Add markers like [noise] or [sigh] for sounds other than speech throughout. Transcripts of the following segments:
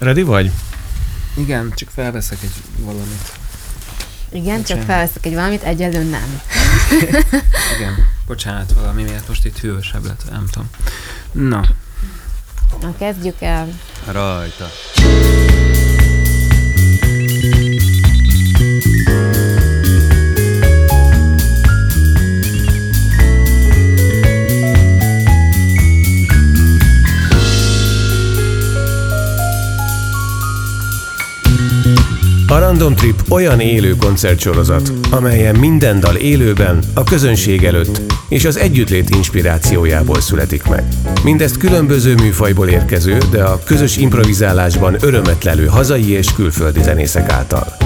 Ready vagy? Igen, csak felveszek egy valamit. Igen, csak Bocsánat. felveszek egy valamit, egyelőn nem. [laughs] Igen, bocsánat, valami miatt most itt hűvösebb lett, nem tudom. Na, Na, kezdjük el. rajta. A Random Trip olyan élő koncertsorozat, amelyen minden dal élőben, a közönség előtt és az együttlét inspirációjából születik meg. Mindezt különböző műfajból érkező, de a közös improvizálásban örömet lelő hazai és külföldi zenészek által.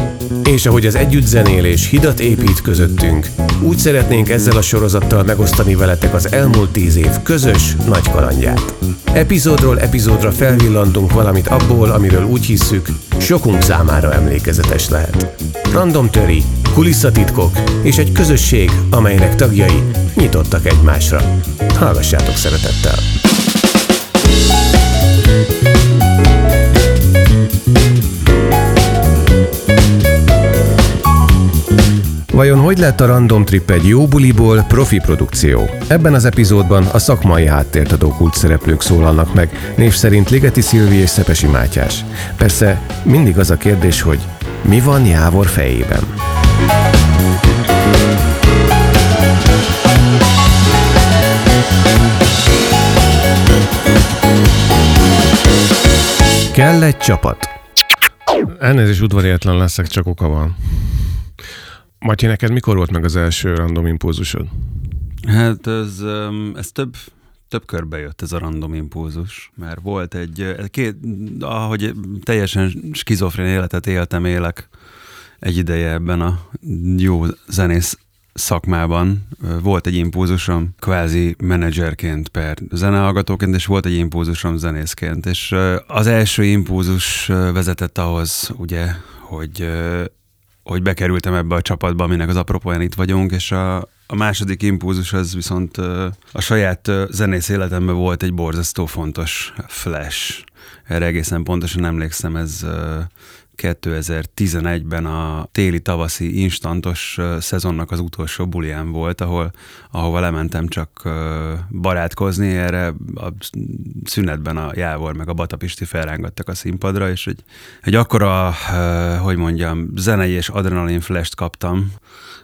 És ahogy az együttzenélés hidat épít közöttünk, úgy szeretnénk ezzel a sorozattal megosztani veletek az elmúlt tíz év közös nagy kalandját. Epizódról epizódra felvillantunk valamit abból, amiről úgy hisszük, sokunk számára emlékezetes lehet. Random töri, kulisszatitkok és egy közösség, amelynek tagjai nyitottak egymásra. Hallgassátok szeretettel! Vajon hogy lett a Random Trip egy jó buliból profi produkció? Ebben az epizódban a szakmai háttért adó kult szereplők szólalnak meg, név szerint Ligeti Szilvi és Szepesi Mátyás. Persze mindig az a kérdés, hogy mi van Jávor fejében? Kell egy csapat. Elnézést udvariatlan leszek, csak oka van. Matyi, neked mikor volt meg az első random impulzusod? Hát ez, ez több, több körbe jött ez a random impulzus, mert volt egy, ö, két, ahogy teljesen skizofrén életet éltem, élek egy ideje ebben a jó zenész szakmában. Volt egy impulzusom kvázi menedzserként per zenehallgatóként, és volt egy impulzusom zenészként. És ö, az első impulzus ö, vezetett ahhoz, ugye, hogy hogy bekerültem ebbe a csapatba, aminek az apropóján itt vagyunk, és a, a második impulzus az viszont a saját zenész életemben volt egy borzasztó fontos flash. Erre egészen pontosan emlékszem, ez 2011-ben a téli-tavaszi instantos szezonnak az utolsó bulián volt, ahol, ahova lementem csak barátkozni, erre a szünetben a Jávor meg a Batapisti felrángattak a színpadra, és egy, egy akkora, hogy mondjam, zenei és adrenalin flash kaptam,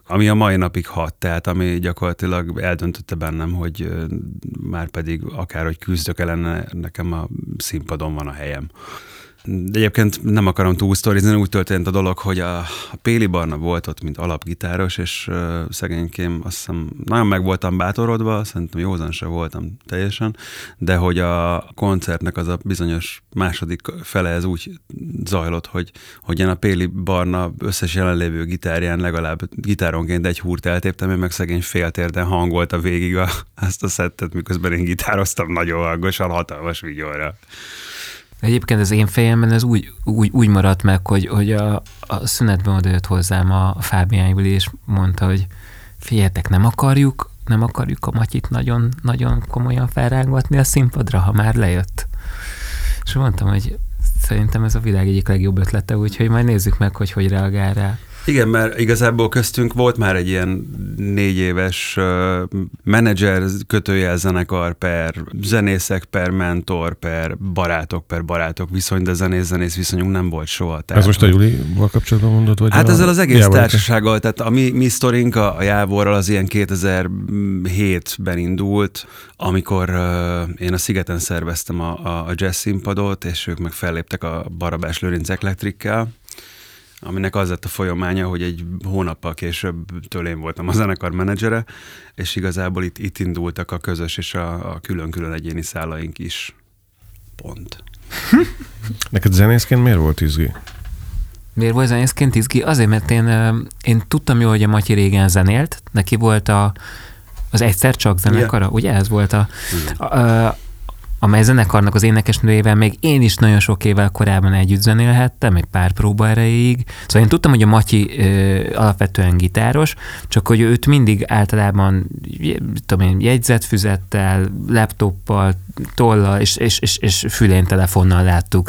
ami a mai napig hat, tehát ami gyakorlatilag eldöntötte bennem, hogy már pedig akárhogy küzdök ellene, nekem a színpadon van a helyem. De egyébként nem akarom túlsztorizni, úgy történt a dolog, hogy a, Péli Barna volt ott, mint alapgitáros, és uh, szegénykém azt hiszem nagyon meg voltam bátorodva, szerintem józan se voltam teljesen, de hogy a koncertnek az a bizonyos második fele ez úgy zajlott, hogy, hogy én a Péli Barna összes jelenlévő gitárján legalább gitáronként egy húrt eltéptem, én meg szegény féltérden hangolta végig a, ezt a szettet, miközben én gitároztam nagyon hangosan, hatalmas vigyorra. Egyébként az én fejemben ez úgy, úgy, úgy maradt meg, hogy, hogy a, a szünetben odajött hozzám a Fábián Júli, és mondta, hogy figyeljetek, nem akarjuk, nem akarjuk a Matyit nagyon, nagyon komolyan felrángatni a színpadra, ha már lejött. És mondtam, hogy szerintem ez a világ egyik legjobb ötlete, úgyhogy majd nézzük meg, hogy hogy reagál rá. Igen, mert igazából köztünk volt már egy ilyen négy éves uh, menedzser kötőjel zenekar per zenészek per mentor per barátok per barátok viszony, de zenész-zenész viszonyunk nem volt soha. Ez most a Julival kapcsolatban mondod? Vagy Hát a ezzel az egész Jávor- társasággal, tehát a mi, mi sztorink a, a Jávorral az ilyen 2007-ben indult, amikor uh, én a Szigeten szerveztem a, a, a jazz színpadot, és ők meg felléptek a Barabás Lőrinc Electrikkel, aminek az lett a folyamánya, hogy egy hónappal később tőlén voltam a zenekar menedzsere, és igazából itt, itt indultak a közös és a, a külön-külön egyéni szálaink is. Pont. [laughs] Neked zenészként miért volt izgi? Miért volt zenészként izgi? Azért, mert én, én tudtam jó, hogy a Matyi régen zenélt, neki volt a, az egyszer csak zenekara, ugye ez volt a, a, a amely zenekarnak az énekesnőjével még én is nagyon sok évvel korábban együtt zenélhettem, egy pár próba erejéig. Szóval én tudtam, hogy a Matyi ö, alapvetően gitáros, csak hogy őt mindig általában tudom én, jegyzetfüzettel, laptoppal, tollal és, és, és, és fülén telefonnal láttuk.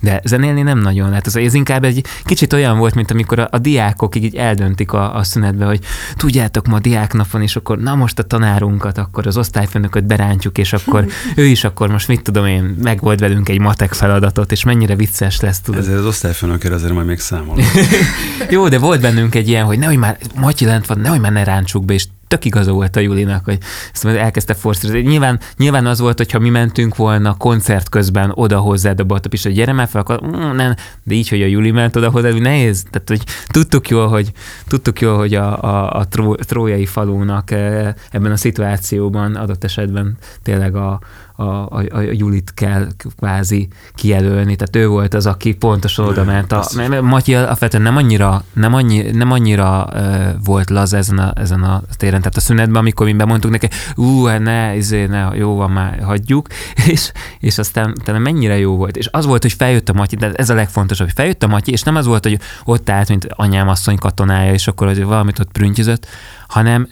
De zenélni nem nagyon lehet. Ez, ez inkább egy kicsit olyan volt, mint amikor a, a diákok így eldöntik a, a szünetbe, hogy tudjátok, ma diáknap van, és akkor na most a tanárunkat, akkor az osztályfőnököt berántjuk, és akkor [laughs] ő is akkor most mit tudom én, megold velünk egy matek feladatot, és mennyire vicces lesz, tudod. Ezért az osztályfőnökért azért majd még számolok. [laughs] Jó, de volt bennünk egy ilyen, hogy nehogy már Matyi lent van, nehogy már ne rántsuk be, és tök igaza volt a Julinak, hogy ezt elkezdte forszírozni. Nyilván, nyilván az volt, hogyha mi mentünk volna koncert közben oda hozzád a Batap is, hogy gyere már fel, akkor mm, nem, de így, hogy a Juli ment oda hozzád, hogy nehéz. Tehát, hogy tudtuk jól, hogy, tudtuk jól, hogy a, a, a tró, trójai falónak eh, ebben a szituációban adott esetben tényleg a, a, a, a Julit kell kvázi kijelölni, tehát ő volt az, aki pontosan oda ment. A, mert Matyi alapvetően nem annyira, nem annyi, nem annyira uh, volt laz ezen a, ezen a téren, tehát a szünetben, amikor mi bemondtuk neki, ú, hát ne, izé, ne, jó van, már hagyjuk, [laughs] és, és aztán utána mennyire jó volt. És az volt, hogy feljött a Matyi, de ez a legfontosabb, hogy feljött a Matyi, és nem az volt, hogy ott állt, mint anyám asszony katonája, és akkor hogy valamit ott prüntjözött, hanem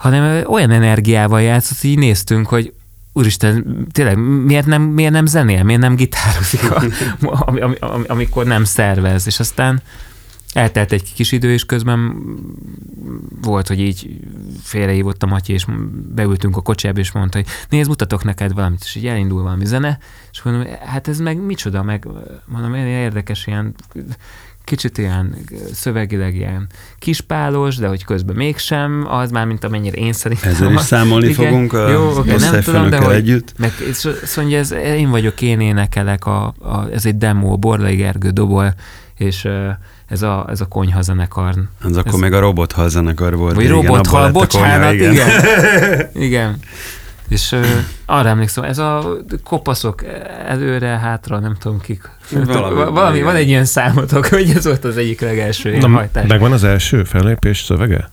hanem olyan energiával játszott, hogy így néztünk, hogy úristen, tényleg miért nem, miért nem zenél, miért nem gitározik, a, am, am, am, amikor nem szervez, és aztán eltelt egy kis idő, és közben volt, hogy így félrehívott a Matyi, és beültünk a kocsiába, és mondta, hogy nézd, mutatok neked valamit, és így elindul valami zene, és mondom, hát ez meg micsoda, meg mondom, érdekes ilyen kicsit ilyen szövegileg ilyen kispálos, de hogy közben mégsem, az már, mint amennyire én szerintem. Ezzel is számolni igen, fogunk a jó, okay, nem tudom, de hogy, együtt. Meg, szóval ez, én vagyok, én énekelek, a, a, ez egy demo, Borlai Gergő dobol, és ez a, ez a konyha zenekar. Az akkor ez, még a robothal zenekar volt. Vagy robothal, bocsánat, konyha, igen. igen. [laughs] igen. És uh, arra emlékszem, ez a kopaszok előre, hátra, nem tudom kik. Valami, valami van egy ilyen számotok, [laughs] hogy ez volt az egyik legelső Na, hajtás. Megvan az első fellépés szövege?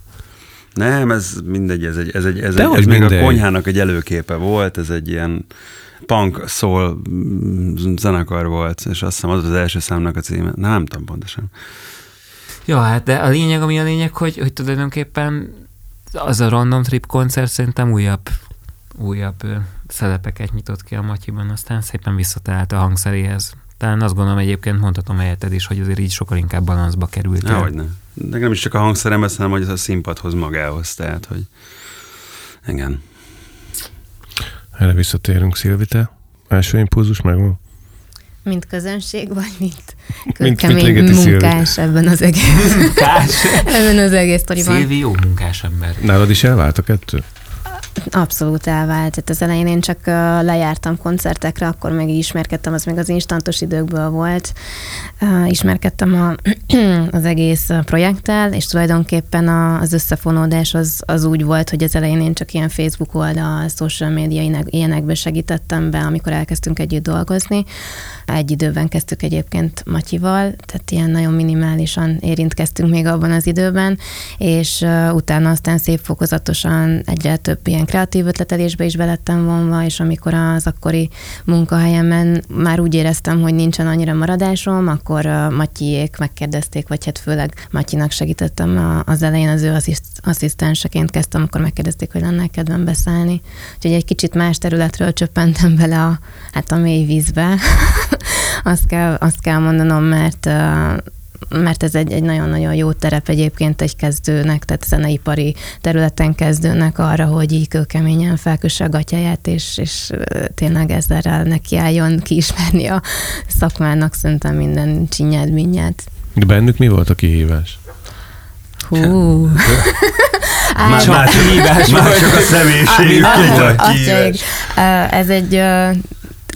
Nem, ez mindegy, ez, egy, ez, egy, ez, egy, ez még a konyhának egy előképe volt, ez egy ilyen punk soul zenekar volt, és azt hiszem az az első számnak a címe. Nem tudom pontosan. Ja, hát de a lényeg, ami a lényeg, hogy, hogy tulajdonképpen az a Random Trip koncert szerintem újabb újabb szelepeket nyitott ki a Matyiban, aztán szépen visszatalált a hangszeréhez. Talán azt gondolom egyébként mondhatom helyetted is, hogy azért így sokkal inkább balanszba került. Nehogy ne. De nem is csak a hangszerem, hanem hogy ez a színpadhoz magához, tehát, hogy igen. Erre visszatérünk, Szilvite. Első impulzus megvan? Mint közönség, vagy mint kőkemény mint, mint munkás ebben az egész, munkás. [laughs] ebben az egész sztoriban. Szilvi jó munkás ember. Nálad is elvált a kettő? Abszolút elvált. Tehát az elején én csak lejártam koncertekre, akkor meg ismerkedtem, az még az instantos időkből volt. Ismerkedtem a, [clears throat] az egész projekttel, és tulajdonképpen az összefonódás az, az úgy volt, hogy az elején én csak ilyen Facebook oldal, social média ilyenekbe segítettem be, amikor elkezdtünk együtt dolgozni. Egy időben kezdtük egyébként Matyival, tehát ilyen nagyon minimálisan érintkeztünk még abban az időben, és utána aztán szép fokozatosan egyre több ilyen kreatív ötletelésbe is belettem vonva, és amikor az akkori munkahelyemen már úgy éreztem, hogy nincsen annyira maradásom, akkor Matyiék megkérdezték, vagy hát főleg Matyinak segítettem az elején, az ő asszisztenseként kezdtem, akkor megkérdezték, hogy lenne kedvem beszállni. Úgyhogy egy kicsit más területről csöppentem bele a, hát a mély vízbe, [laughs] azt, kell, azt kell mondanom, mert mert ez egy, egy nagyon-nagyon jó terep egyébként egy kezdőnek, tehát zeneipari területen kezdőnek arra, hogy így kőkeményen felkösse a gatyáját, és, és tényleg ezzel nekiálljon kiismerni a szakmának szerintem minden csinyát, minnyát. De bennük mi volt a kihívás? Hú. [laughs] már, már, hívás már csak a személyiségük Ez egy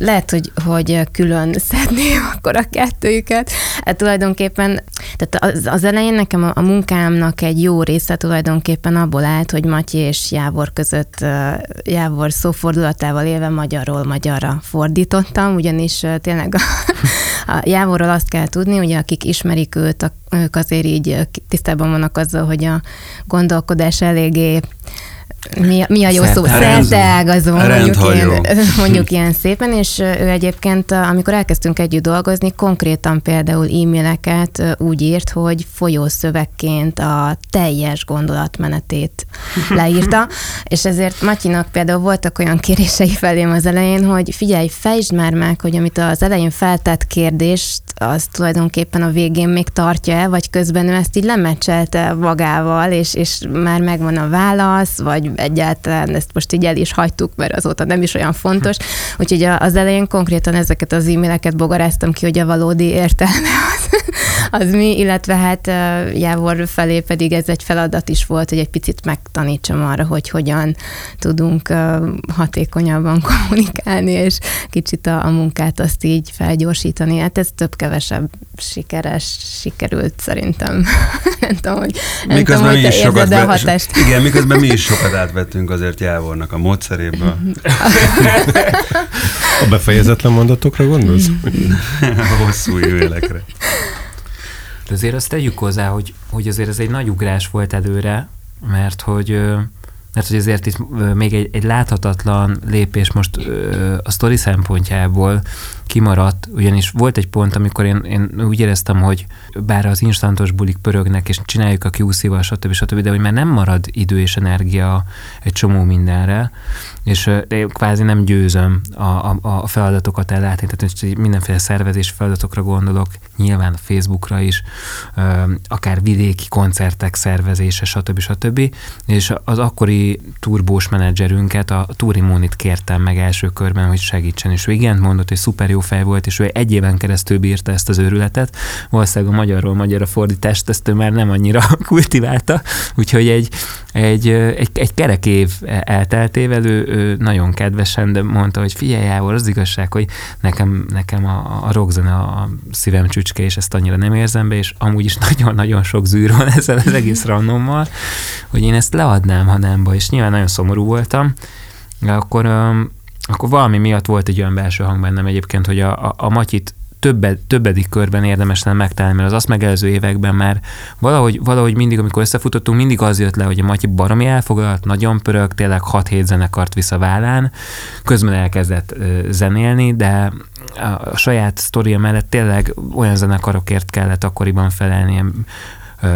lehet, hogy, hogy külön szedném [laughs] akkor a kettőjüket. Hát tulajdonképpen, tehát az, az elején nekem a, a munkámnak egy jó része tulajdonképpen abból állt, hogy Matyi és Jávor között Jávor szófordulatával élve magyarról magyarra fordítottam, ugyanis tényleg a, a Jávorról azt kell tudni, ugye akik ismerik őt, ők azért így tisztában vannak azzal, hogy a gondolkodás eléggé mi, mi a jó szó? Szerteágazó. Mondjuk ilyen, [laughs] mondjuk ilyen szépen, és ő egyébként, amikor elkezdtünk együtt dolgozni, konkrétan például e-maileket úgy írt, hogy folyószövegként a teljes gondolatmenetét [laughs] leírta, és ezért Matyinak például voltak olyan kérései felém az elején, hogy figyelj, fejtsd már meg, hogy amit az elején feltett kérdést, az tulajdonképpen a végén még tartja el, vagy közben ő ezt így lemecselte magával, és, és már megvan a válasz, vagy egyáltalán ezt most így el is hagytuk, mert azóta nem is olyan fontos. Úgyhogy az elején konkrétan ezeket az e-maileket bogaráztam ki, hogy a valódi értelme az, az mi, illetve hát Jávor felé pedig ez egy feladat is volt, hogy egy picit megtanítsam arra, hogy hogyan tudunk hatékonyabban [laughs] kommunikálni, és kicsit a, a munkát azt így felgyorsítani. Hát ez több-kevesebb sikeres sikerült szerintem. [laughs] nem tudom, hogy, nem tudom, hogy te érzed a hatást. igen, miközben mi is [laughs] sokat átvettünk azért Jávornak a módszeréből. A befejezetlen mondatokra gondolsz? a hosszú évélekre. De azért azt tegyük hozzá, hogy, hogy azért ez egy nagy ugrás volt előre, mert hogy mert hogy azért itt még egy, egy láthatatlan lépés most a sztori szempontjából kimaradt, ugyanis volt egy pont, amikor én, én úgy éreztem, hogy bár az instantos bulik pörögnek, és csináljuk a QC-val, stb. stb., de hogy már nem marad idő és energia egy csomó mindenre, és én kvázi nem győzöm a, a, a feladatokat ellátni, tehát mindenféle szervezés feladatokra gondolok, nyilván a Facebookra is, akár vidéki koncertek szervezése, stb. stb. És az akkori turbós menedzserünket, a Túri Mónit kértem meg első körben, hogy segítsen, és ő igent mondott, hogy szuper jó fej volt, és ő egy éven keresztül bírta ezt az őrületet. Valószínűleg a magyarról magyarra fordítást ezt ő már nem annyira [laughs] kultiválta, úgyhogy egy, egy, egy, egy kerek év elteltével ő, ő nagyon kedvesen de mondta, hogy figyelj Jávor, az igazság, hogy nekem, nekem a, a rockzene a szívem csücske, és ezt annyira nem érzem be, és amúgy is [laughs] nagyon-nagyon sok zűr van ezzel az egész randommal, hogy én ezt leadnám, ha nem baj, és nyilván nagyon szomorú voltam, de akkor, akkor valami miatt volt egy olyan belső hang bennem egyébként, hogy a, a, a Matyit többed, többedik körben érdemes lenne megtalálni, mert az azt megelőző években már valahogy, valahogy mindig, amikor összefutottunk, mindig az jött le, hogy a Matyi baromi elfoglalt, nagyon pörög, tényleg 6-7 zenekart visz a vállán, közben elkezdett zenélni, de a, saját sztoria mellett tényleg olyan zenekarokért kellett akkoriban felelnie, ö,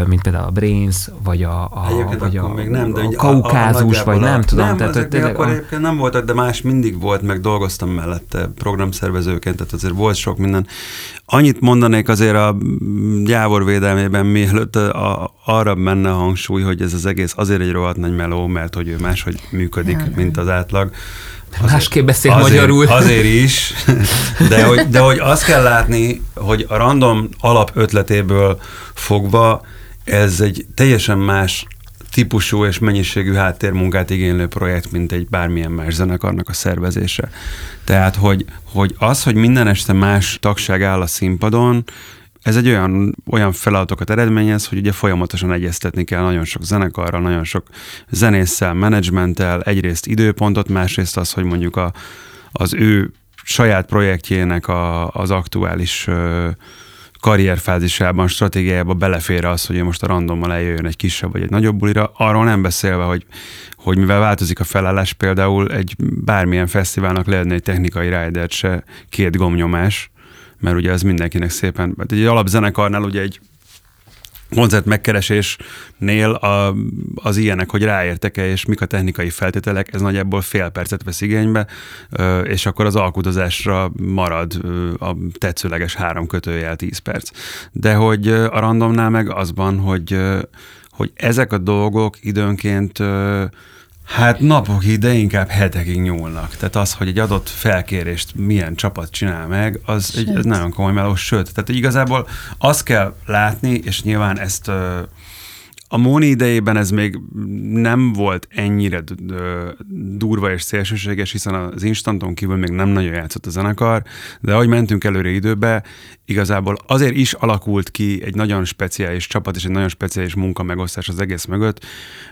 mint például a Brains, vagy a, a, Egyébként vagy a, még nem, de a Kaukázus, nagyjából vagy nem a- tudom. Nem, tehát, ezek tényleg akkor a- egyébként nem voltak, de más mindig volt, meg dolgoztam mellette programszervezőként, tehát azért volt sok minden. Annyit mondanék azért a Jávor védelmében, mielőtt a, arra menne a hangsúly, hogy ez az egész azért egy rohadt nagy meló, mert hogy ő máshogy működik, Ja. mint az átlag. Másképp beszél azért, magyarul. Azért is, [laughs] de hogy, de hogy azt kell látni, hogy a random alap ötletéből fogva ez egy teljesen más típusú és mennyiségű háttérmunkát igénylő projekt, mint egy bármilyen más zenekarnak a szervezése. Tehát, hogy, hogy az, hogy minden este más tagság áll a színpadon, ez egy olyan, olyan feladatokat eredményez, hogy ugye folyamatosan egyeztetni kell nagyon sok zenekarral, nagyon sok zenésszel, menedzsmenttel, egyrészt időpontot, másrészt az, hogy mondjuk a, az ő saját projektjének a, az aktuális ö, karrierfázisában, stratégiájában belefér az, hogy most a randommal eljöjjön egy kisebb vagy egy nagyobb bulira, arról nem beszélve, hogy, hogy mivel változik a felállás, például egy bármilyen fesztiválnak lehetne egy technikai rider se két gomnyomás, mert ugye ez mindenkinek szépen, hát egy alapzenekarnál ugye egy koncert megkeresésnél a, az ilyenek, hogy ráértek-e, és mik a technikai feltételek, ez nagyjából fél percet vesz igénybe, és akkor az alkudozásra marad a tetszőleges három kötőjel 10 perc. De hogy a randomnál meg az van, hogy, hogy ezek a dolgok időnként Hát napokig, de inkább hetekig nyúlnak. Tehát az, hogy egy adott felkérést milyen csapat csinál meg, az egy, Sőt. nagyon komoly meló. Sőt, tehát igazából azt kell látni, és nyilván ezt a Móni idejében ez még nem volt ennyire durva és szélsőséges, hiszen az instanton kívül még nem nagyon játszott a zenekar, de ahogy mentünk előre időbe, igazából azért is alakult ki egy nagyon speciális csapat és egy nagyon speciális munkamegosztás az egész mögött,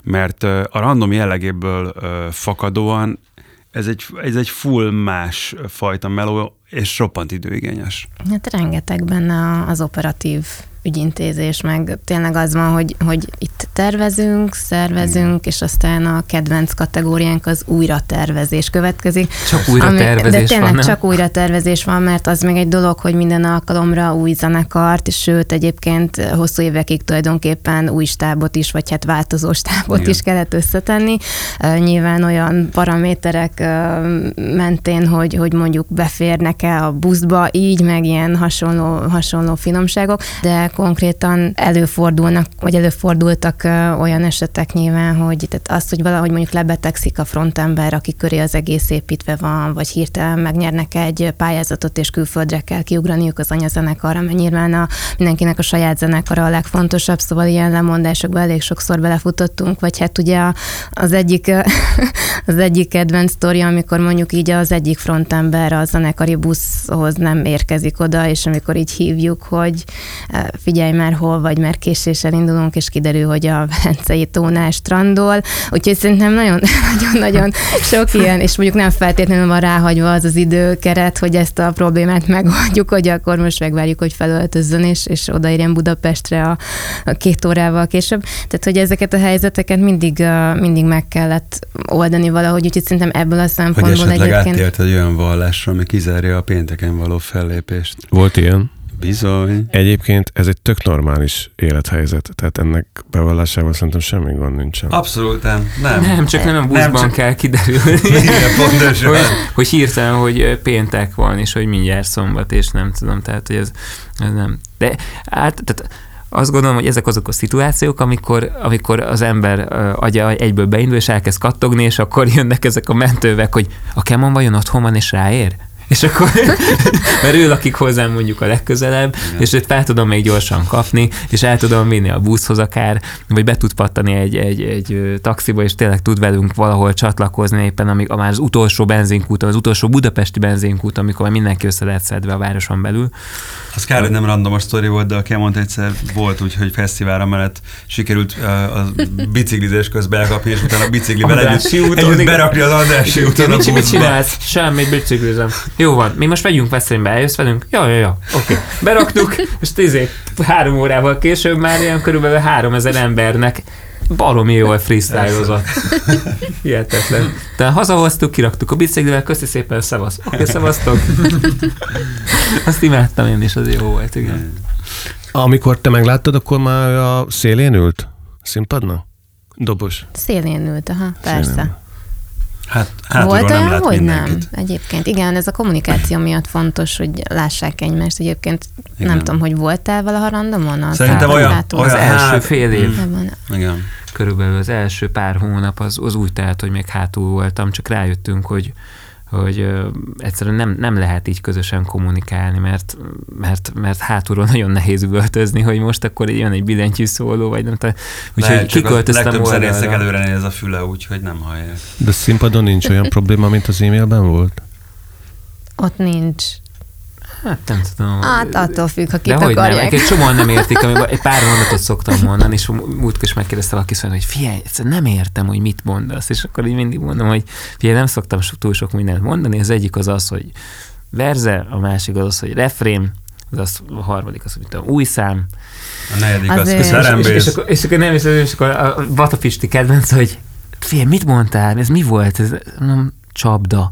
mert a random jellegéből fakadóan ez egy, ez egy full más fajta meló, és roppant időigényes. Hát rengeteg benne az operatív ügyintézés, meg tényleg az van, hogy, hogy itt tervezünk, szervezünk, és aztán a kedvenc kategóriánk az újra tervezés következik. Csak újra ami, tervezés De tényleg van, nem? csak újra tervezés van, mert az még egy dolog, hogy minden alkalomra új zenekart, és sőt egyébként hosszú évekig tulajdonképpen új stábot is, vagy hát változó stábot Igen. is kellett összetenni. Nyilván olyan paraméterek mentén, hogy, hogy mondjuk beférnek-e a buszba, így meg ilyen hasonló, hasonló finomságok, de konkrétan előfordulnak, vagy előfordultak olyan esetek nyilván, hogy tehát az, hogy valahogy mondjuk lebetegszik a frontember, aki köré az egész építve van, vagy hirtelen megnyernek egy pályázatot, és külföldre kell kiugraniuk az anyazenekarra, mert nyilván a, mindenkinek a saját zenekara a legfontosabb, szóval ilyen lemondásokba elég sokszor belefutottunk, vagy hát ugye az egyik, [laughs] az egyik kedvenc sztori, amikor mondjuk így az egyik frontember a zenekari buszhoz nem érkezik oda, és amikor így hívjuk, hogy figyelj már hol vagy, mert késéssel indulunk, és kiderül, hogy a Velencei tónál strandol, úgyhogy szerintem [laughs] nagyon-nagyon sok ilyen, és mondjuk nem feltétlenül van ráhagyva az az időkeret, hogy ezt a problémát megoldjuk, hogy akkor most megvárjuk, hogy felöltözzön, és, és odaérjen Budapestre a, a két órával később. Tehát, hogy ezeket a helyzeteket mindig, mindig meg kellett oldani valahogy, úgyhogy szerintem ebből a szempontból hogy esetleg egyébként... átért egy olyan vallásra, ami kizárja a pénteken való fellépést. Volt ilyen? Bizony. Egyébként ez egy tök normális élethelyzet, tehát ennek bevallásával szerintem semmi gond nincsen. Abszolút nem. Nem, nem csak nem a buszban nem, csak... kell kiderülni. [laughs] Igen, pontosan. hogy, hogy hirtelen, hogy péntek van, és hogy mindjárt szombat, és nem tudom, tehát hogy ez, ez nem. De hát, tehát azt gondolom, hogy ezek azok a szituációk, amikor, amikor az ember agya egyből beindul, és elkezd kattogni, és akkor jönnek ezek a mentővek, hogy a Kemon vajon otthon van, és ráér? És akkor, [laughs] mert ő lakik hozzám mondjuk a legközelebb, Igen. és őt fel tudom még gyorsan kapni, és el tudom vinni a buszhoz akár, vagy be tud pattani egy, egy, egy taxiba, és tényleg tud velünk valahol csatlakozni éppen, amíg a már az utolsó benzinkút, az utolsó budapesti benzinkút, amikor már mindenki össze lehet szedve a városon belül. Az kár, hogy nem random a sztori volt, de a Kemont egyszer volt úgy, hogy fesztiválra mellett sikerült uh, a biciklizés közben elkapni, és utána a biciklivel együtt, együtt berakni az Andrássy úton a Mit csinálsz? Semmit biciklizem. Jó van, mi most megyünk Veszélybe, eljössz velünk? Ja, ja, ja, oké. Okay. Beraktuk, és tízé, három órával később már ilyen körülbelül három ezer embernek baromi jól freestylozott. Hihetetlen. Tehát hazahoztuk, kiraktuk a biciklivel, köszi szépen, szevasz. Oké, okay, [laughs] szevasztok. Azt imádtam én is, az jó volt, igen. Amikor te megláttad, akkor már a szélén ült? Színpadna? Dobos? Szélén ült, aha, persze. Szélén. Hát, Volt olyan, nem hogy mindenkit. nem? Egyébként igen, ez a kommunikáció miatt fontos, hogy lássák egymást. Egyébként igen. nem tudom, hogy voltál valaha randomon? Szerintem olyan, olyan, az első hát, fél év. Mm. Igen. Körülbelül az első pár hónap az, az úgy telt, hogy még hátul voltam, csak rájöttünk, hogy hogy egyszerűen nem, nem lehet így közösen kommunikálni, mert, mert, mert hátulról nagyon nehéz üvöltözni, hogy most akkor jön egy billentyű szóló, vagy nem tudom. Úgyhogy kiköltöztem Legtöbb zenészek előre néz a füle, úgyhogy nem hallják. De színpadon nincs olyan probléma, mint az e-mailben volt? Ott nincs. Hát nem tudom. Hát attól függ, ha kit De hogy akarják. nem, egy csomóan nem értik, [laughs] amiben egy pár mondatot szoktam mondani, és múlt is megkérdezte valaki szóval, hogy figyelj, nem értem, hogy mit mondasz, és akkor így mindig mondom, hogy figyelj, nem szoktam túl sok mindent mondani, az egyik az az, hogy verze, a másik az az, hogy refrém, az, az a harmadik az, hogy tudom, új szám. A negyedik az, az és, és, és, akkor, és, akkor nem, és, és akkor a Batapisti kedvenc, hogy figyelj, mit mondtál, ez mi volt? Ez, mondom, csapda.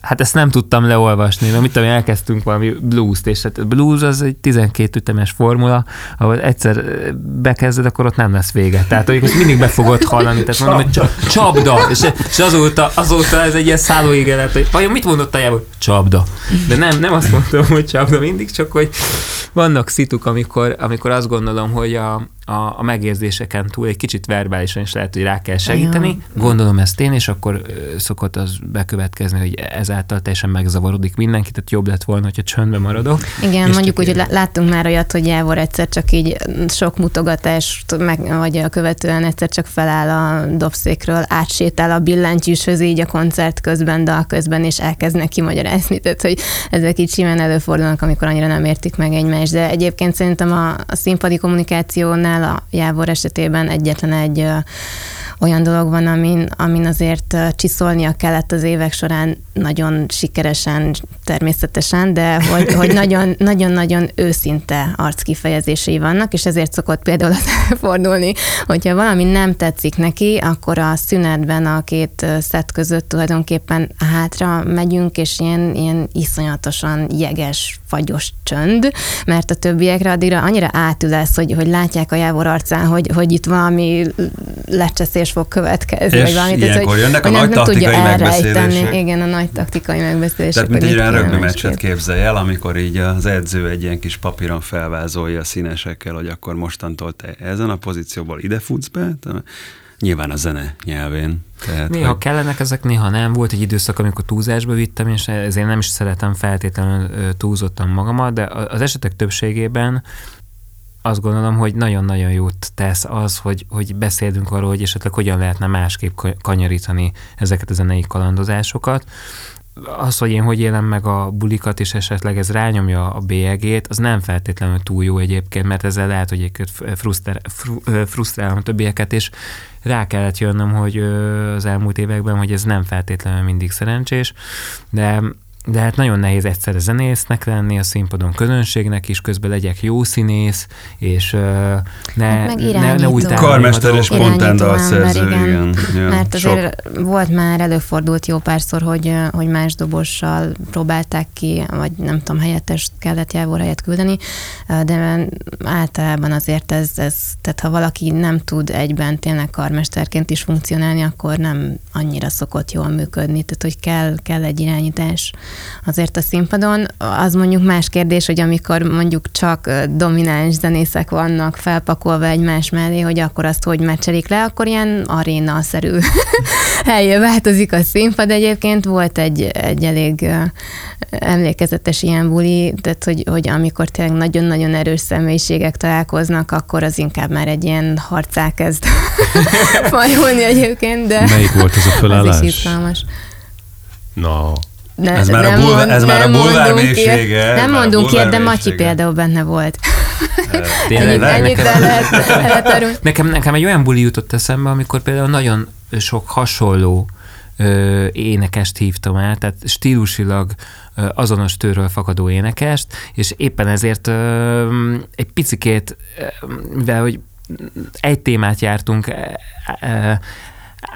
Hát ezt nem tudtam leolvasni, mert mit tudom, elkezdtünk valami blues-t, és hát blues az egy 12 ütemes formula, ahol egyszer bekezded, akkor ott nem lesz vége. Tehát, hogy ezt mindig be fogod hallani, tehát mondom, hogy csapda, és, és azóta, azóta ez egy ilyen szállóégelet, hogy vajon mit mondott a jávor? Csapda. De nem, nem azt mondtam, hogy csapda mindig, csak hogy vannak szituk, amikor, amikor azt gondolom, hogy a, a, a megérzéseken túl egy kicsit verbálisan is lehet, hogy rá kell segíteni. Aján. Gondolom ezt én, és akkor szokott az bekövetkezni, hogy ezáltal teljesen megzavarodik mindenki, tehát jobb lett volna, hogyha csöndbe maradok. Igen, mondjuk úgy, hogy láttunk már olyat, hogy Jávor egyszer csak így sok mutogatást, meg, vagy a követően egyszer csak feláll a dobszékről, átsétál a billentyűshöz így a koncert közben, dal közben, és elkezdnek kimagyarázni, tehát hogy ezek így simán előfordulnak, amikor annyira nem értik meg egymást, de egyébként szerintem a, a színpadi kommunikációnál a Jávor esetében egyetlen egy olyan dolog van, amin, amin azért csiszolnia kellett az évek során nagyon sikeresen, természetesen, de hogy, hogy [laughs] nagyon, nagyon-nagyon őszinte arckifejezései vannak, és ezért szokott például az [laughs] fordulni, hogyha valami nem tetszik neki, akkor a szünetben a két szett között tulajdonképpen hátra megyünk, és ilyen, ilyen iszonyatosan jeges, fagyos csönd, mert a többiekre addigra annyira átül lesz, hogy, hogy látják a Jávor arcán, hogy, hogy itt valami lecseszés fog következni. És vagy valami, ilyenkor hogy, jönnek a nagy taktikai megbeszélések. Igen, a nagy taktikai megbeszélések. Tehát mint egy olyan rögbimeccset képzelj el, amikor így az edző egy ilyen kis papíron felvázolja a színesekkel, hogy akkor mostantól te ezen a pozícióból ide futsz be, Nyilván a zene nyelvén. Tehát, néha hogy... kellenek ezek, néha nem. Volt egy időszak, amikor túlzásba vittem, és ezért nem is szeretem feltétlenül túlzottan magamat, de az esetek többségében azt gondolom, hogy nagyon-nagyon jót tesz az, hogy, hogy beszélünk arról, hogy esetleg hogyan lehetne másképp kanyarítani ezeket a zenei kalandozásokat. Az, hogy én hogy élem meg a bulikat, és esetleg ez rányomja a bélyegét, az nem feltétlenül túl jó egyébként, mert ezzel lehet, hogy frusztrál, frusztrálom a többieket, és rá kellett jönnöm, hogy az elmúlt években, hogy ez nem feltétlenül mindig szerencsés, de de hát nagyon nehéz egyszerre zenésznek lenni, a színpadon közönségnek is, közben legyek jó színész, és uh, ne, hát ne, ne úgy Karmester és spontán dalszerző, igen. igen. Ja, Mert azért sok. volt már, előfordult jó párszor, hogy, hogy más dobossal próbálták ki, vagy nem tudom, helyettes kellett jávor helyet küldeni, de általában azért ez, ez, tehát ha valaki nem tud egyben tényleg karmesterként is funkcionálni, akkor nem annyira szokott jól működni, tehát hogy kell, kell egy irányítás azért a színpadon. Az mondjuk más kérdés, hogy amikor mondjuk csak domináns zenészek vannak felpakolva egymás mellé, hogy akkor azt hogy meccselik le, akkor ilyen aréna-szerű [laughs] helye változik a színpad. Egyébként volt egy, egy elég emlékezetes ilyen buli, tehát hogy, hogy amikor tényleg nagyon-nagyon erős személyiségek találkoznak, akkor az inkább már egy ilyen harcá kezd [laughs] [laughs] fajulni egyébként, de Melyik volt ez a felállás? Az is No. Ne, ez már nem a, bulvár, ez már a bulvár mélysége. Nem mondunk ilyet, de Matyi például benne volt. [laughs] Tényleg, ennyit, lehet [laughs] nekem, nekem egy olyan buli jutott eszembe, amikor például nagyon sok hasonló ö, énekest hívtam el, tehát stílusilag ö, azonos tőről fakadó énekest, és éppen ezért ö, egy picikét, mivel hogy egy témát jártunk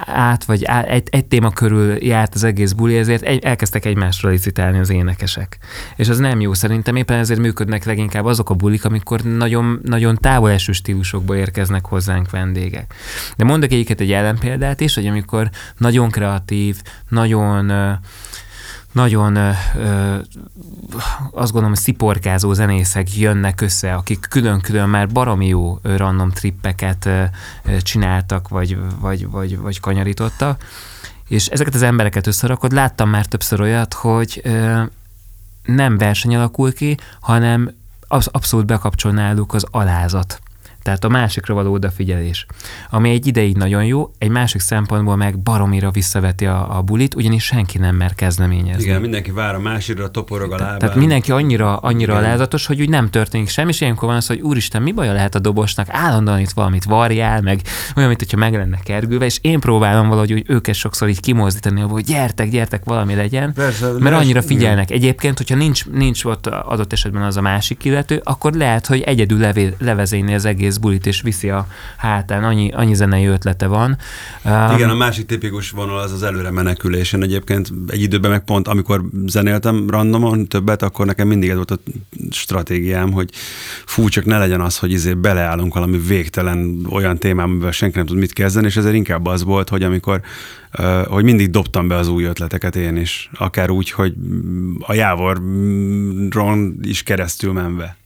át, vagy á, egy, egy téma körül járt az egész buli, ezért egy, elkezdtek egymásra licitálni az énekesek. És az nem jó szerintem, éppen ezért működnek leginkább azok a bulik, amikor nagyon, nagyon távol eső stílusokból érkeznek hozzánk vendégek. De mondok egyiket egy ellenpéldát is, hogy amikor nagyon kreatív, nagyon nagyon ö, azt gondolom, hogy sziporkázó zenészek jönnek össze, akik külön-külön már baromi jó random trippeket ö, csináltak, vagy, vagy, vagy, vagy kanyarítottak, és ezeket az embereket összerakod, láttam már többször olyat, hogy ö, nem verseny alakul ki, hanem abszolút bekapcsol náluk az alázat tehát a másikra való odafigyelés. Ami egy ideig nagyon jó, egy másik szempontból meg baromira visszaveti a, a bulit, ugyanis senki nem mer kezdeményezni. Igen, mindenki vár a másikra, toporog a lábán. Tehát mindenki annyira, annyira alázatos, hogy úgy nem történik semmi, és ilyenkor van az, hogy úristen, mi baja lehet a dobosnak, állandóan itt valamit varjál, meg olyan, mint hogyha meg lenne kergülve, és én próbálom valahogy hogy őket sokszor így kimozdítani, hogy gyertek, gyertek, valami legyen, Persze, mert annyira figyelnek. Igen. Egyébként, hogyha nincs, nincs ott adott esetben az a másik illető, akkor lehet, hogy egyedül levé, levezényni az egész bulit, és viszi a hátán, annyi, annyi zenei ötlete van. Um, Igen, a másik tipikus vonal az az előre menekülés. Én egyébként egy időben meg pont, amikor zenéltem randomon többet, akkor nekem mindig ez volt a stratégiám, hogy fú, csak ne legyen az, hogy izé beleállunk valami végtelen olyan témában, amivel senki nem tud mit kezdeni, és ezért inkább az volt, hogy amikor hogy mindig dobtam be az új ötleteket én is, akár úgy, hogy a jávorron is keresztül menve.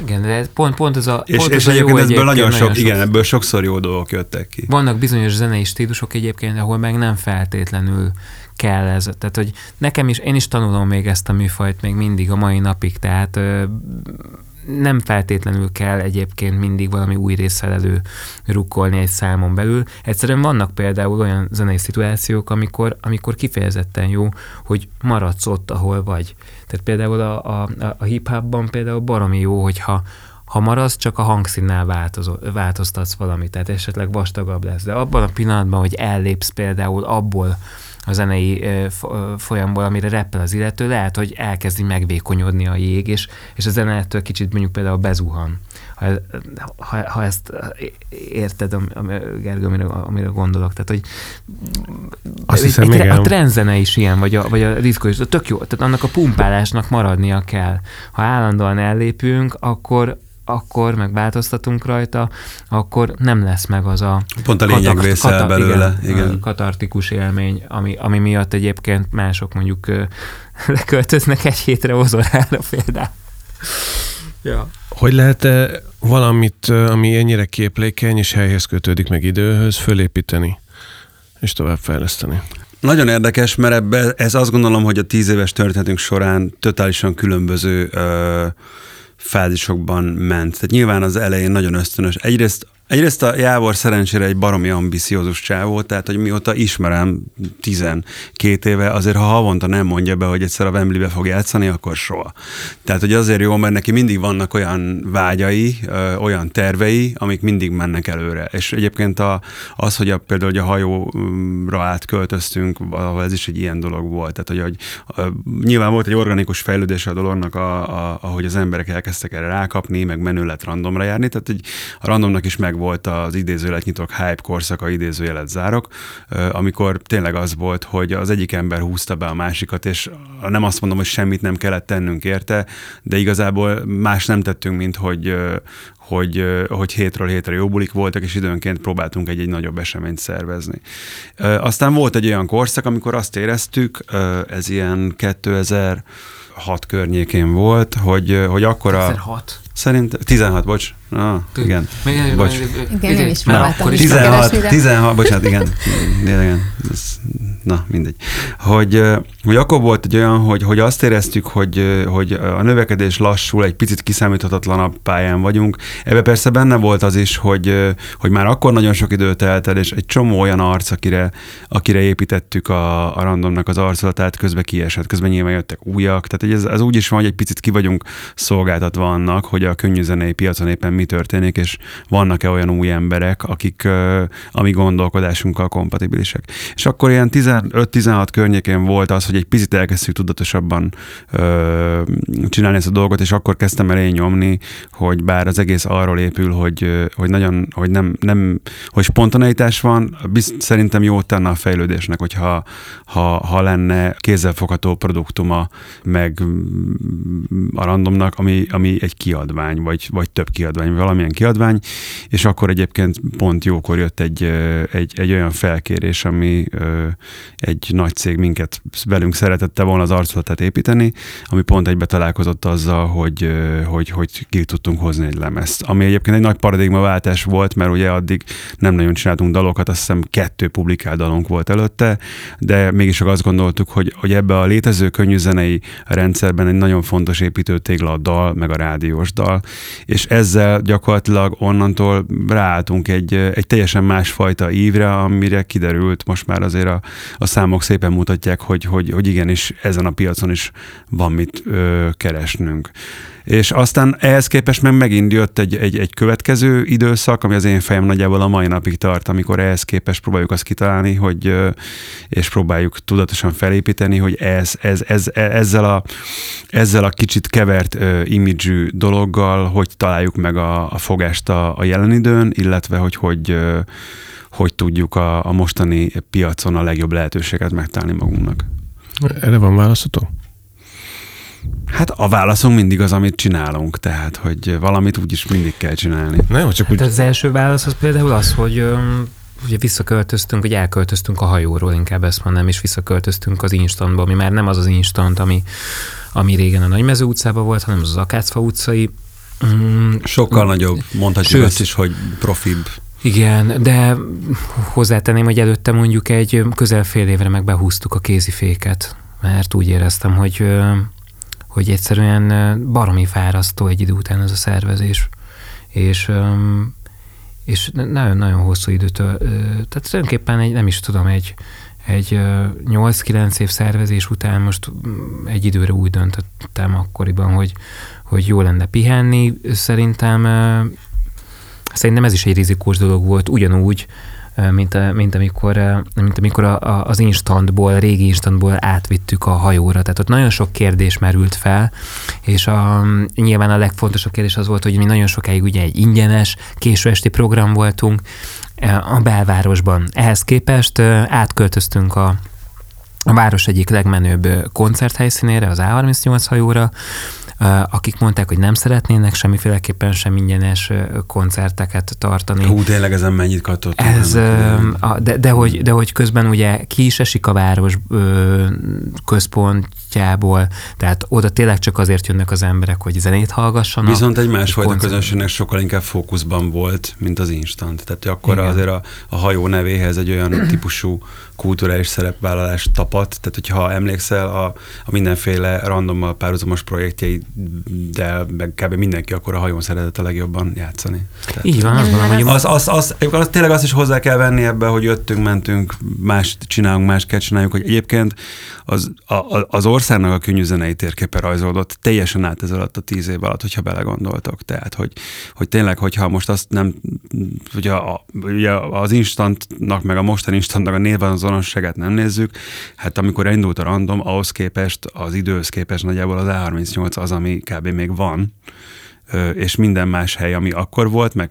Igen, de pont, pont ez a, és, pont és ez a jó ebből nagyon, nagyon sok, sok, igen, ebből sokszor jó dolgok jöttek ki. Vannak bizonyos zenei stílusok egyébként, ahol meg nem feltétlenül kell ez. Tehát, hogy nekem is, én is tanulom még ezt a műfajt még mindig a mai napig, tehát nem feltétlenül kell egyébként mindig valami új résszel elő rukkolni egy számon belül. Egyszerűen vannak például olyan zenei szituációk, amikor, amikor kifejezetten jó, hogy maradsz ott, ahol vagy. Tehát például a, a, a hip-hopban például baromi jó, hogyha ha maradsz, csak a hangszínnel változol, változtatsz valamit, tehát esetleg vastagabb lesz. De abban a pillanatban, hogy ellépsz például abból a zenei folyamból, amire reppel az illető, lehet, hogy elkezdi megvékonyodni a jég, és, és a zene ettől kicsit mondjuk például bezuhan. Ha, ha, ha ezt érted, Gergő, amire, amire gondolok. Tehát, hogy Azt hiszem, egy, a trendzene is ilyen, vagy a, vagy a diszkó is, tök jó. Tehát annak a pumpálásnak maradnia kell. Ha állandóan ellépünk, akkor, akkor meg változtatunk rajta, akkor nem lesz meg az a Pont a lényeg vészel katar- belőle. Igen, igen. katartikus élmény, ami, ami miatt egyébként mások mondjuk [laughs] leköltöznek egy hétre ozorára például. Ja. Hogy lehet -e valamit, ami ennyire képlékeny és helyhez kötődik meg időhöz, fölépíteni és továbbfejleszteni? Nagyon érdekes, mert ebbe, ez azt gondolom, hogy a tíz éves történetünk során totálisan különböző ö, fázisokban ment. Tehát nyilván az elején nagyon ösztönös. Egyrészt Egyrészt a Jávor szerencsére egy baromi ambiciózus csávó, tehát hogy mióta ismerem 12 éve, azért ha havonta nem mondja be, hogy egyszer a Wembley-be fog játszani, akkor soha. Tehát, hogy azért jó, mert neki mindig vannak olyan vágyai, olyan tervei, amik mindig mennek előre. És egyébként a, az, hogy a, például hogy a hajóra átköltöztünk, ahol ez is egy ilyen dolog volt. Tehát, hogy, hogy nyilván volt egy organikus fejlődés a dolognak, a, a, ahogy az emberek elkezdtek erre rákapni, meg menő lett randomra járni, tehát hogy a randomnak is meg volt az idézőjelet nyitok hype korszaka, idézőjelet zárok, amikor tényleg az volt, hogy az egyik ember húzta be a másikat, és nem azt mondom, hogy semmit nem kellett tennünk érte, de igazából más nem tettünk, mint hogy, hogy, hogy hétről hétre jó bulik voltak, és időnként próbáltunk egy-egy nagyobb eseményt szervezni. Aztán volt egy olyan korszak, amikor azt éreztük, ez ilyen 2006 környékén volt, hogy, hogy akkor a... 2006? Szerint 16, bocs. Ah, igen. Még, bocs. Igen, én is akkor is 16, 16, bocsánat, igen. igen. Ez, na, mindegy. Hogy, hogy akkor volt egy olyan, hogy, hogy azt éreztük, hogy, hogy a növekedés lassul, egy picit kiszámíthatatlanabb pályán vagyunk. Ebbe persze benne volt az is, hogy, hogy már akkor nagyon sok időt eltel, és egy csomó olyan arc, akire, akire építettük a, a randomnak az arcolatát, közben kiesett, közben nyilván jöttek újak. Tehát ez, ez úgy is van, hogy egy picit ki vagyunk szolgáltatva annak, hogy a könnyű zenei piacon éppen mi történik, és vannak-e olyan új emberek, akik a mi gondolkodásunkkal kompatibilisek. És akkor ilyen 15-16 környékén volt az, hogy egy picit elkezdtük tudatosabban ö, csinálni ezt a dolgot, és akkor kezdtem el én nyomni, hogy bár az egész arról épül, hogy, hogy nagyon, hogy nem, nem hogy spontaneitás van, bizt, szerintem jó tenne a fejlődésnek, hogyha ha, ha lenne kézzelfogható produktuma, meg a randomnak, ami, ami egy kiadvány, vagy, vagy több kiadvány, valamilyen kiadvány, és akkor egyébként pont jókor jött egy, egy, egy olyan felkérés, ami egy nagy cég minket velünk szeretette volna az arculatát építeni, ami pont egybe találkozott azzal, hogy, hogy, hogy ki tudtunk hozni egy lemezt. Ami egyébként egy nagy paradigmaváltás volt, mert ugye addig nem nagyon csináltunk dalokat, azt hiszem kettő publikált dalunk volt előtte, de mégis azt gondoltuk, hogy, hogy ebbe a létező könnyűzenei rendszerben egy nagyon fontos építőtégla a dal, meg a rádiós dal, és ezzel gyakorlatilag onnantól ráálltunk egy, egy teljesen másfajta ívre, amire kiderült most már azért a, a számok szépen mutatják, hogy, hogy, hogy igenis ezen a piacon is van mit ö, keresnünk. És aztán ehhez képest meg megint jött egy, egy, egy következő időszak, ami az én fejem nagyjából a mai napig tart, amikor ehhez képest próbáljuk azt kitalálni, hogy és próbáljuk tudatosan felépíteni, hogy ez, ez, ez, ezzel, a, ezzel a kicsit kevert uh, imidzsű dologgal, hogy találjuk meg a, a fogást a, a jelen időn, illetve hogy hogy hogy tudjuk a, a mostani piacon a legjobb lehetőséget megtalálni magunknak. Erre van válaszotok? Hát a válaszunk mindig az, amit csinálunk, tehát, hogy valamit úgyis mindig kell csinálni. Na jó, csak hát úgy... Az első válasz az például az, hogy ugye visszaköltöztünk, vagy elköltöztünk a hajóról, inkább ezt mondom, és visszaköltöztünk az instantba, ami már nem az az instant, ami, ami régen a Nagymező utcában volt, hanem az az Akácfa utcai. Mm, Sokkal mm, nagyobb, mondhatjuk azt is, hogy profibb. Igen, de hozzátenném, hogy előtte mondjuk egy közel fél évre meg behúztuk a kéziféket, mert úgy éreztem, hogy hogy egyszerűen baromi fárasztó egy idő után ez a szervezés. És, és nagyon-nagyon hosszú időt, tehát tulajdonképpen egy, nem is tudom, egy, egy 8-9 év szervezés után most mm, egy időre úgy döntöttem akkoriban, hogy, hogy jó lenne pihenni. Szerintem, szerintem ez is egy rizikós dolog volt, ugyanúgy, mint, mint amikor, mint amikor a, a, az instantból, régi instantból átvittük a hajóra. Tehát ott nagyon sok kérdés merült fel, és a, nyilván a legfontosabb kérdés az volt, hogy mi nagyon sokáig ugye egy ingyenes, késő esti program voltunk a belvárosban. Ehhez képest átköltöztünk a a város egyik legmenőbb koncerthelyszínére, az A38 hajóra, akik mondták, hogy nem szeretnének semmiféleképpen sem ingyenes koncerteket tartani. Hú, tényleg ezen mennyit katott? Ez, de, de, hogy, de hogy közben ugye ki is esik a város központjából, tehát oda tényleg csak azért jönnek az emberek, hogy zenét hallgassanak. Viszont egy másfajta közönségnek sokkal inkább fókuszban volt, mint az instant. Tehát akkor Igen. azért a, a hajó nevéhez egy olyan [clears throat] típusú kulturális szerepvállalás tapadt, tehát hogyha emlékszel a, a mindenféle randommal párhuzamos de meg kb. mindenki akkor a hajón szeretett a legjobban játszani. Tehát Így van, azt gondolom, hogy... Az, az, az, az, tényleg azt is hozzá kell venni ebbe, hogy jöttünk, mentünk, más csinálunk, más kell csináljuk, hogy egyébként az, a, az országnak a könnyű zenei térképe rajzolódott teljesen át ez alatt a tíz év alatt, hogyha belegondoltok. Tehát, hogy, hogy tényleg, hogyha most azt nem, ugye, a, ugye az instantnak, meg a mostani instantnak a néven az azonosságát nem nézzük, hát amikor elindult a random, ahhoz képest, az időhöz képest nagyjából az A38 az, ami kb. még van, és minden más hely, ami akkor volt, meg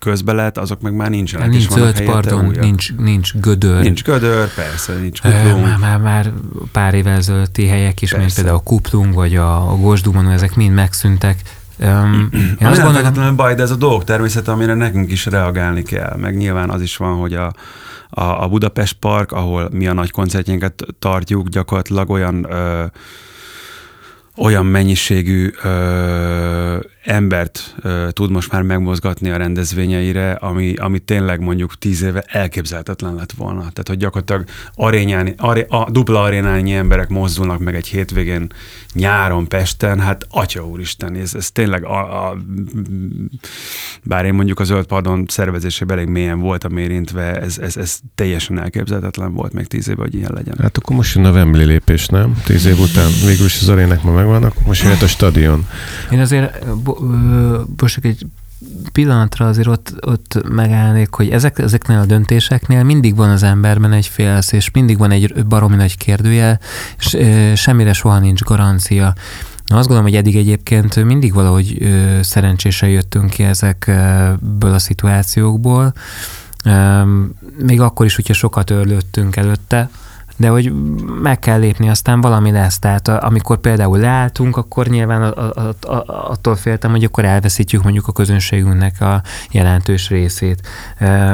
közbe lett, azok meg már nincsenek. Nincs zöld pardon, nincs, nincs gödör. Nincs gödör, persze, nincs kuplung. Már, már, már pár évvel ezelőtti helyek is, persze. mint például a kuplung, vagy a, a Gosdumanó, ezek mind megszűntek. Um, [clears throat] én azt gondolom, baj, de ez a dolog természet, amire nekünk is reagálni kell. Meg nyilván az is van, hogy a, a, a Budapest Park, ahol mi a nagy koncertjénket tartjuk, gyakorlatilag olyan ö, olyan mennyiségű ö, embert ö, tud most már megmozgatni a rendezvényeire, ami, ami tényleg mondjuk tíz éve elképzelhetetlen lett volna. Tehát, hogy gyakorlatilag arényán, aré, a dupla arénányi emberek mozdulnak meg egy hétvégén nyáron Pesten, hát atya úristen, ez, ez tényleg, a, a, bár én mondjuk a Zöld Pardon szervezésében elég mélyen voltam érintve, ez, ez, ez teljesen elképzelhetetlen volt még tíz éve, hogy ilyen legyen. Hát akkor most jön a Wembley lépés, nem? Tíz év után végül is az arének ma megvannak, most jön a stadion. Én azért most egy pillanatra azért ott, ott megállnék, hogy ezek, ezeknél a döntéseknél mindig van az emberben egy félsz, és mindig van egy baromi nagy kérdője, és semmire soha nincs garancia. Azt gondolom, hogy eddig egyébként mindig valahogy ö, szerencsésen jöttünk ki ezekből a szituációkból, még akkor is, hogyha sokat örlöttünk előtte, de hogy meg kell lépni, aztán valami lesz. Tehát amikor például leálltunk, akkor nyilván attól féltem, hogy akkor elveszítjük mondjuk a közönségünknek a jelentős részét.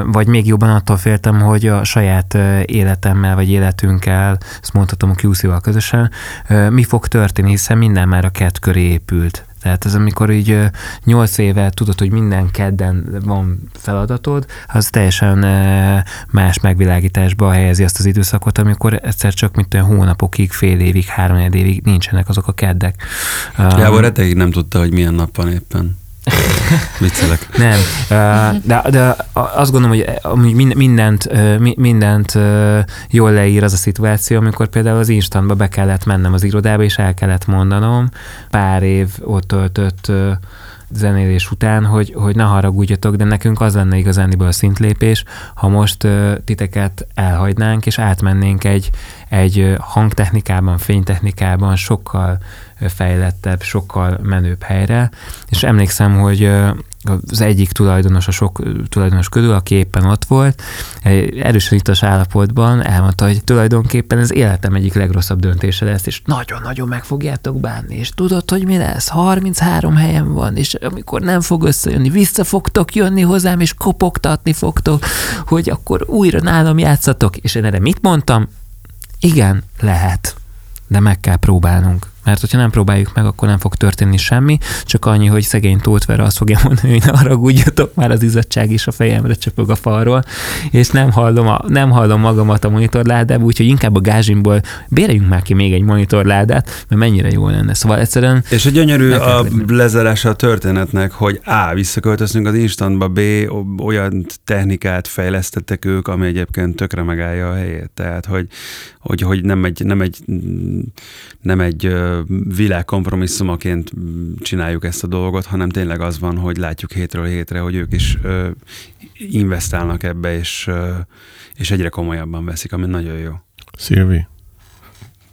Vagy még jobban attól féltem, hogy a saját életemmel vagy életünkkel, ezt mondhatom a QC-val közösen, mi fog történni, hiszen minden már a kett köré épült. Tehát ez amikor így nyolc éve tudod, hogy minden kedden van feladatod, az teljesen más megvilágításba helyezi azt az időszakot, amikor egyszer csak mint olyan hónapokig, fél évig, három évig nincsenek azok a keddek. Gábor um, nem tudta, hogy milyen nap van éppen. Viccelek. [laughs] Nem, de, de azt gondolom, hogy mindent, mindent jól leír az a szituáció, amikor például az instantba be kellett mennem az irodába, és el kellett mondanom pár év ott töltött zenélés után, hogy, hogy ne haragudjatok, de nekünk az lenne igazániból a szintlépés, ha most uh, titeket elhagynánk, és átmennénk egy, egy hangtechnikában, fénytechnikában sokkal fejlettebb, sokkal menőbb helyre, és emlékszem, hogy az egyik tulajdonos, a sok tulajdonos közül, aki éppen ott volt, erősen itas állapotban elmondta, hogy tulajdonképpen ez életem egyik legrosszabb döntése lesz, és nagyon-nagyon meg fogjátok bánni, és tudod, hogy mi lesz? 33 helyen van, és amikor nem fog összejönni, vissza fogtok jönni hozzám, és kopogtatni fogtok, hogy akkor újra nálam játszatok. És én erre mit mondtam? Igen, lehet, de meg kell próbálnunk. Mert hogyha nem próbáljuk meg, akkor nem fog történni semmi, csak annyi, hogy szegény Tóth Vera azt fogja mondani, hogy ne haragudjatok, már az izzadság is a fejemre csöpög a falról, és nem hallom, a, nem hallom magamat a monitorládában, úgyhogy inkább a gázsimból béreljünk már ki még egy monitorládát, mert mennyire jó lenne. Szóval egyszerűen... És a gyönyörű a lezárása a történetnek, hogy A. visszaköltözünk az instantba, B. olyan technikát fejlesztettek ők, ami egyébként tökre megállja a helyét. Tehát, hogy, hogy, hogy nem egy, nem egy, nem egy világkompromisszumaként csináljuk ezt a dolgot, hanem tényleg az van, hogy látjuk hétről hétre, hogy ők is investálnak ebbe, és, és egyre komolyabban veszik, ami nagyon jó. Szilvi,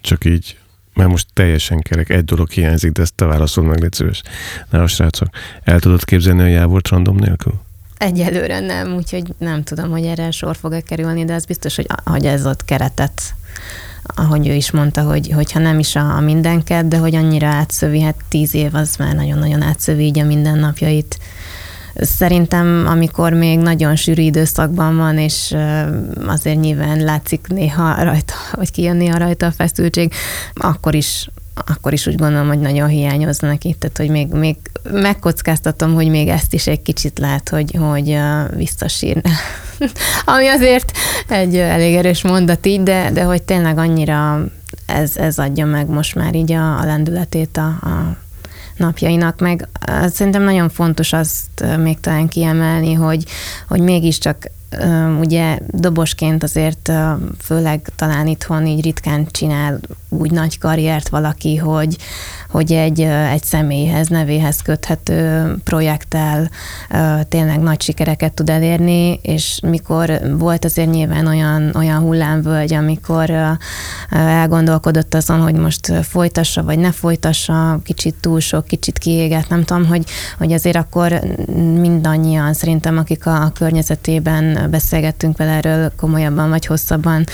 csak így, mert most teljesen kerek, egy dolog hiányzik, de ezt te válaszol meg, légy szíves. Na, a srácok, el tudod képzelni a jávort random nélkül? Egyelőre nem, úgyhogy nem tudom, hogy erre sor fog-e kerülni, de az biztos, hogy, hogy ez ott keretet ahogy ő is mondta, hogy, hogyha nem is a, a mindenket, de hogy annyira átszövi, hát tíz év az már nagyon-nagyon átszövi így a mindennapjait. Szerintem, amikor még nagyon sűrű időszakban van, és azért nyilván látszik néha rajta, vagy kijön néha rajta a feszültség, akkor is akkor is úgy gondolom, hogy nagyon hiányozna neki. Tehát, hogy még, még megkockáztatom, hogy még ezt is egy kicsit lát, hogy, hogy visszasírna. [laughs] Ami azért egy elég erős mondat így, de, de hogy tényleg annyira ez, ez adja meg most már így a, a lendületét a, a napjainak, meg szerintem nagyon fontos azt még talán kiemelni, hogy, hogy mégiscsak ugye dobosként azért főleg talán itthon így ritkán csinál úgy nagy karriert valaki, hogy, hogy egy, egy személyhez, nevéhez köthető projekttel tényleg nagy sikereket tud elérni, és mikor volt azért nyilván olyan, olyan hullámvölgy, amikor elgondolkodott azon, hogy most folytassa, vagy ne folytassa, kicsit túl sok, kicsit kiégett, nem tudom, hogy, hogy azért akkor mindannyian szerintem, akik a, a környezetében beszélgettünk vele erről komolyabban vagy hosszabban,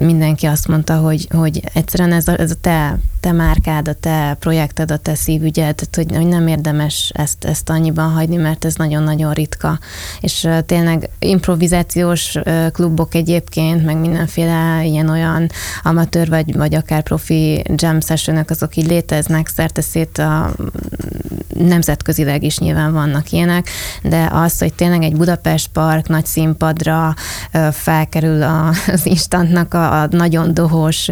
mindenki azt mondta, hogy, hogy egyszerűen ez a, ez a te, te márkád, a te projekted, a te szívügyed, tehát hogy, hogy nem érdemes ezt, ezt annyiban hagyni, mert ez nagyon-nagyon ritka. És tényleg improvizációs klubok egyébként, meg mindenféle ilyen-olyan amatőr vagy, vagy akár profi jam sessionök, azok így léteznek szerte szét a nemzetközileg is nyilván vannak ilyenek, de az, hogy tényleg egy Budapest Park nagy színpadra felkerül az instantnak a, a nagyon dohos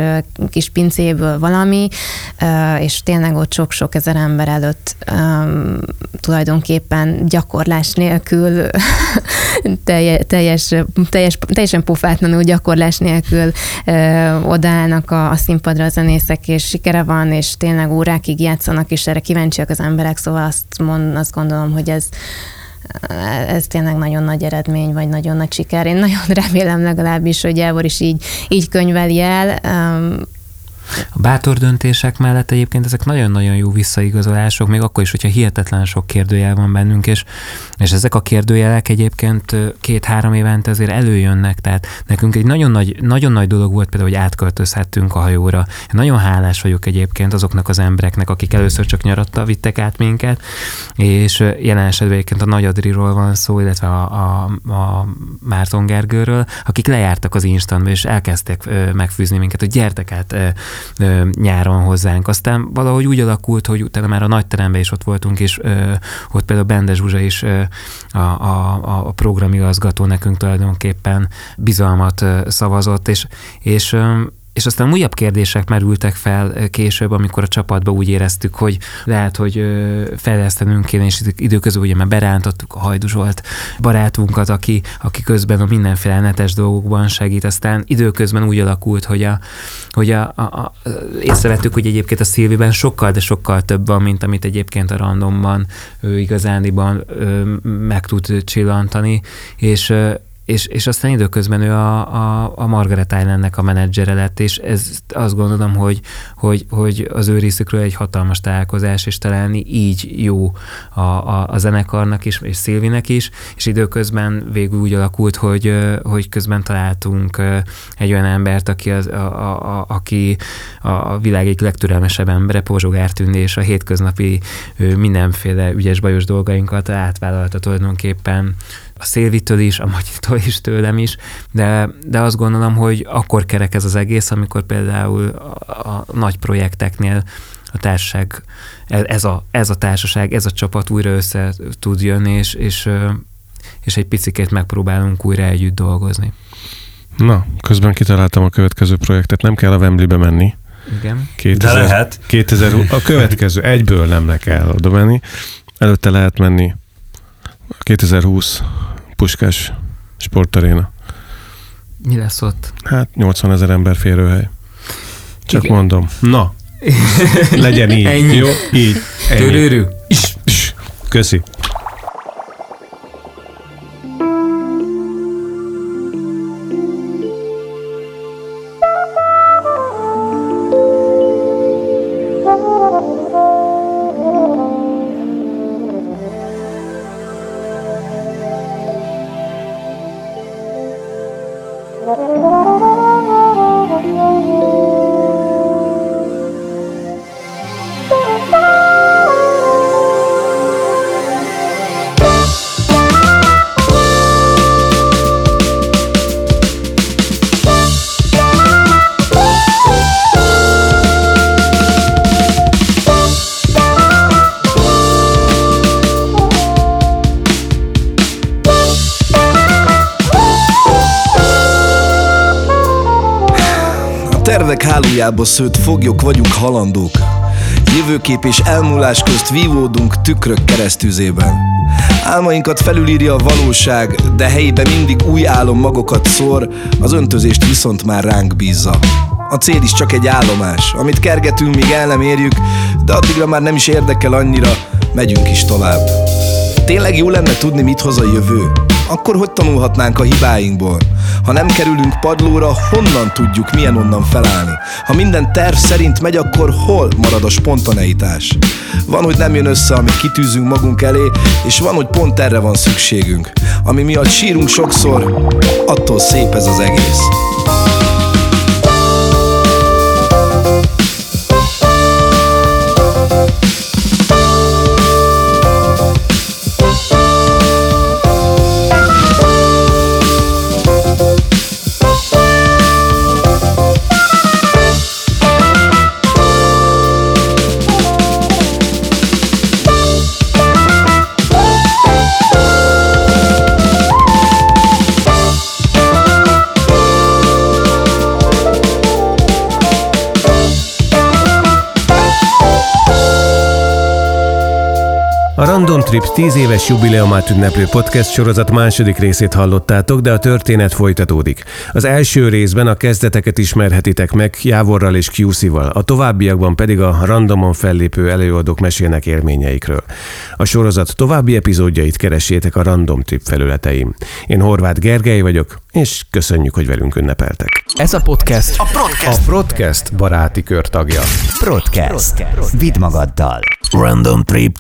kis pincéből valami, és tényleg ott sok-sok ezer ember előtt tulajdonképpen gyakorlás nélkül [laughs] teljes, teljes, teljesen pofátlanul gyakorlás nélkül odállnak a, a színpadra a zenészek, és sikere van, és tényleg órákig játszanak, és erre kíváncsiak az emberek, szóval azt, mond, azt gondolom, hogy ez ez tényleg nagyon nagy eredmény, vagy nagyon nagy siker. Én nagyon remélem legalábbis, hogy Jávor is így, így könyveli el. A bátor döntések mellett egyébként ezek nagyon-nagyon jó visszaigazolások, még akkor is, hogyha hihetetlen sok kérdőjel van bennünk, és, és ezek a kérdőjelek egyébként két-három évente azért előjönnek, tehát nekünk egy nagyon nagy, nagyon nagy dolog volt például, hogy átköltözhettünk a hajóra. Én nagyon hálás vagyok egyébként azoknak az embereknek, akik először csak nyaratta vittek át minket, és jelen esetben egyébként a Nagy Adriról van szó, illetve a, a, a Márton Gergőről, akik lejártak az instantba, és elkezdtek megfűzni minket, hogy gyertek át nyáron hozzánk. Aztán valahogy úgy alakult, hogy utána már a nagy teremben is ott voltunk, és ott például Bende Zsuzsa is a, a, a programigazgató nekünk tulajdonképpen bizalmat szavazott, és, és és aztán újabb kérdések merültek fel később, amikor a csapatba úgy éreztük, hogy lehet, hogy fejlesztenünk kéne, és időközben ugye már berántottuk a Hajdu Zsolt barátunkat, aki, aki közben a mindenféle netes dolgokban segít. Aztán időközben úgy alakult, hogy, a, hogy a, a, a, észrevettük, hogy egyébként a Szilviben sokkal, de sokkal több van, mint amit egyébként a randomban ő igazániban meg tud csillantani, és és, és aztán időközben ő a, a, a Margaret Islandnek a menedzsere lett, és ez azt gondolom, hogy, hogy, hogy az ő részükről egy hatalmas találkozás, és talán így jó a, a, a zenekarnak is, és Szilvinek is, és időközben végül úgy alakult, hogy, hogy közben találtunk egy olyan embert, aki, az, a, a, a, aki a világ egyik legtürelmesebb embere, Pozsogár Tündi, és a hétköznapi mindenféle ügyes bajos dolgainkat átvállalta tulajdonképpen a Szélvitől is, a Matyitól is, tőlem is, de, de azt gondolom, hogy akkor kerek ez az egész, amikor például a, a nagy projekteknél a társaság, ez a, ez a társaság, ez a csapat újra össze tud jönni, és, és, és egy picikét megpróbálunk újra együtt dolgozni. Na, közben kitaláltam a következő projektet, nem kell a Wembleybe menni. Igen. 2000, De lehet. 2000, a következő, egyből nem le kell oda menni. Előtte lehet menni 2020 Puskás sportaréna. Mi lesz ott? Hát 80 ezer ember férőhely. Csak Igen. mondom. Na, [laughs] legyen így. Ennyi. Jó? Így. Ennyi. Törőrű. Köszi. Hálójába szőtt foglyok vagyunk halandók. Jövőkép és elmúlás közt vívódunk tükrök keresztüzében. Álmainkat felülírja a valóság, de helyébe mindig új álom magokat szór, az öntözést viszont már ránk bízza. A cél is csak egy állomás, amit kergetünk, míg el nem érjük, de addigra már nem is érdekel annyira, megyünk is tovább. Tényleg jó lenne tudni, mit hoz a jövő? Akkor hogy tanulhatnánk a hibáinkból? Ha nem kerülünk padlóra, honnan tudjuk, milyen onnan felállni? Ha minden terv szerint megy, akkor hol marad a spontaneitás? Van, hogy nem jön össze, amit kitűzünk magunk elé, és van, hogy pont erre van szükségünk. Ami miatt sírunk sokszor, attól szép ez az egész. A Random Trip 10 éves jubileumát ünneplő podcast sorozat második részét hallottátok, de a történet folytatódik. Az első részben a kezdeteket ismerhetitek meg Jávorral és QC-val, a továbbiakban pedig a randomon fellépő előadók mesélnek élményeikről. A sorozat további epizódjait keressétek a Random Trip felületein. Én Horváth Gergely vagyok, és köszönjük, hogy velünk ünnepeltek. Ez a podcast a A Podcast baráti kör tagja. Podcast. Vidd magaddal. Random Trip